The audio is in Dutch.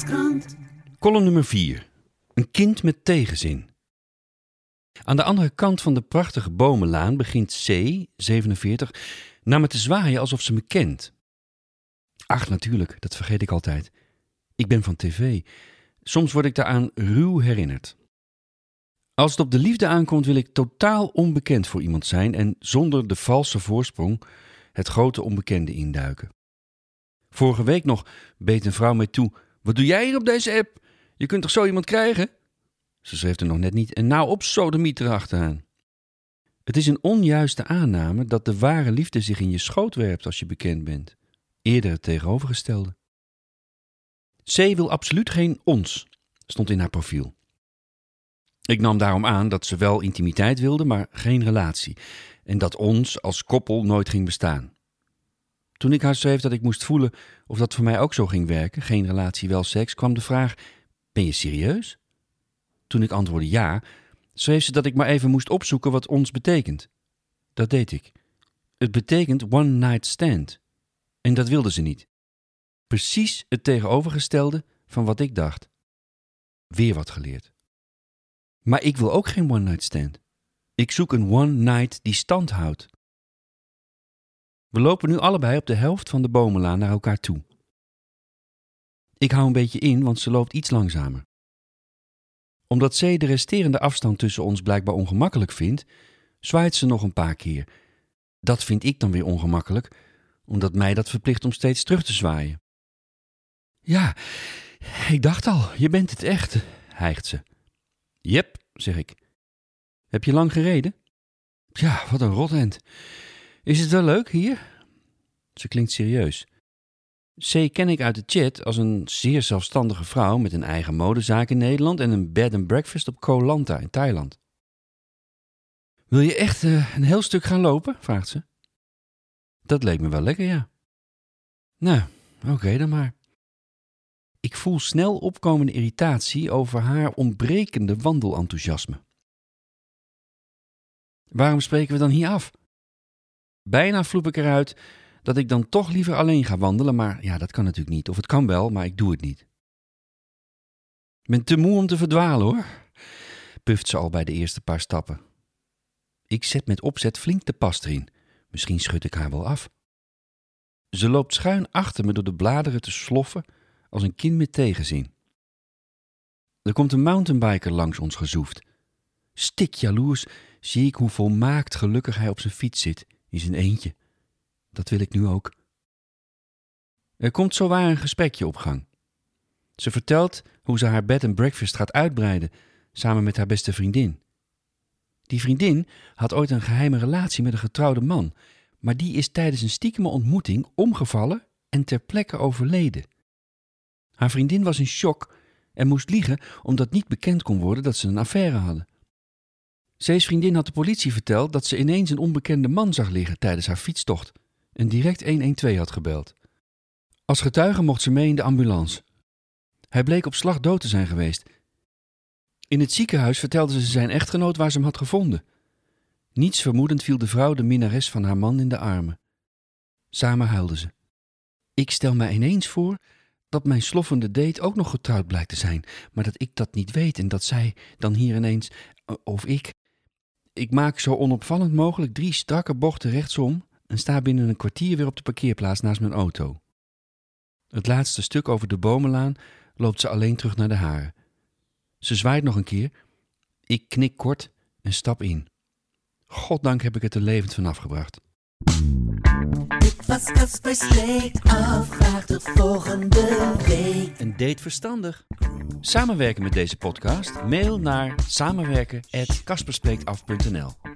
Volkskrant. Nummer 4. Een kind met tegenzin. Aan de andere kant van de prachtige bomenlaan begint C, 47, naar me te zwaaien alsof ze me kent. Ach, natuurlijk, dat vergeet ik altijd. Ik ben van tv. Soms word ik daaraan ruw herinnerd. Als het op de liefde aankomt, wil ik totaal onbekend voor iemand zijn en zonder de valse voorsprong het grote onbekende induiken. Vorige week nog beet een vrouw mij toe: Wat doe jij hier op deze app? Je kunt toch zo iemand krijgen? Ze schreef er nog net niet en nou op sodemiet erachteraan. Het is een onjuiste aanname dat de ware liefde zich in je schoot werpt als je bekend bent. Eerder het tegenovergestelde. C wil absoluut geen ons, stond in haar profiel. Ik nam daarom aan dat ze wel intimiteit wilde, maar geen relatie. En dat ons als koppel nooit ging bestaan. Toen ik haar schreef dat ik moest voelen of dat voor mij ook zo ging werken, geen relatie, wel seks, kwam de vraag: Ben je serieus? Toen ik antwoordde ja, schreef ze dat ik maar even moest opzoeken wat ons betekent. Dat deed ik. Het betekent one night stand. En dat wilde ze niet. Precies het tegenovergestelde van wat ik dacht. Weer wat geleerd. Maar ik wil ook geen one night stand. Ik zoek een one night die stand houdt. We lopen nu allebei op de helft van de bomenlaan naar elkaar toe. Ik hou een beetje in, want ze loopt iets langzamer. Omdat C de resterende afstand tussen ons blijkbaar ongemakkelijk vindt, zwaait ze nog een paar keer. Dat vind ik dan weer ongemakkelijk, omdat mij dat verplicht om steeds terug te zwaaien. Ja, ik dacht al, je bent het echt, hijgt ze. Jep, zeg ik. Heb je lang gereden? Ja, wat een rotend. Is het wel leuk hier? Ze klinkt serieus. C ken ik uit de chat als een zeer zelfstandige vrouw met een eigen modezaak in Nederland en een bed and breakfast op Koh Lanta in Thailand. Wil je echt eh, een heel stuk gaan lopen? vraagt ze. Dat leek me wel lekker, ja. Nou, oké dan maar. Ik voel snel opkomende irritatie over haar ontbrekende wandelenthousiasme. Waarom spreken we dan hier af? Bijna vloep ik eruit dat ik dan toch liever alleen ga wandelen, maar ja, dat kan natuurlijk niet. Of het kan wel, maar ik doe het niet. Ik ben te moe om te verdwalen hoor, puft ze al bij de eerste paar stappen. Ik zet met opzet flink de pas erin. Misschien schud ik haar wel af. Ze loopt schuin achter me door de bladeren te sloffen als een kind met tegenzin. Er komt een mountainbiker langs ons gezoefd. Stik jaloers zie ik hoe volmaakt gelukkig hij op zijn fiets zit, in zijn eentje. Dat wil ik nu ook. Er komt zowaar een gesprekje op gang. Ze vertelt hoe ze haar bed and breakfast gaat uitbreiden, samen met haar beste vriendin. Die vriendin had ooit een geheime relatie met een getrouwde man, maar die is tijdens een stiekeme ontmoeting omgevallen en ter plekke overleden. Haar vriendin was in shock en moest liegen omdat niet bekend kon worden dat ze een affaire hadden. C's vriendin had de politie verteld dat ze ineens een onbekende man zag liggen tijdens haar fietstocht en direct 112 had gebeld. Als getuige mocht ze mee in de ambulance. Hij bleek op slag dood te zijn geweest. In het ziekenhuis vertelde ze zijn echtgenoot waar ze hem had gevonden. Niets vermoedend viel de vrouw de minnares van haar man in de armen. Samen huilden ze. Ik stel mij ineens voor dat mijn sloffende date ook nog getrouwd blijkt te zijn, maar dat ik dat niet weet en dat zij dan hier ineens, of ik. Ik maak zo onopvallend mogelijk drie strakke bochten rechtsom en sta binnen een kwartier weer op de parkeerplaats naast mijn auto. Het laatste stuk over de bomenlaan loopt ze alleen terug naar de haren. Ze zwaait nog een keer. Ik knik kort en stap in. Goddank heb ik het er levend vanaf gebracht. Dit was Caspers Leek Graag tot volgende week. Een date verstandig. Samenwerken met deze podcast? Mail naar samenwerken@kasperspreektaf.nl.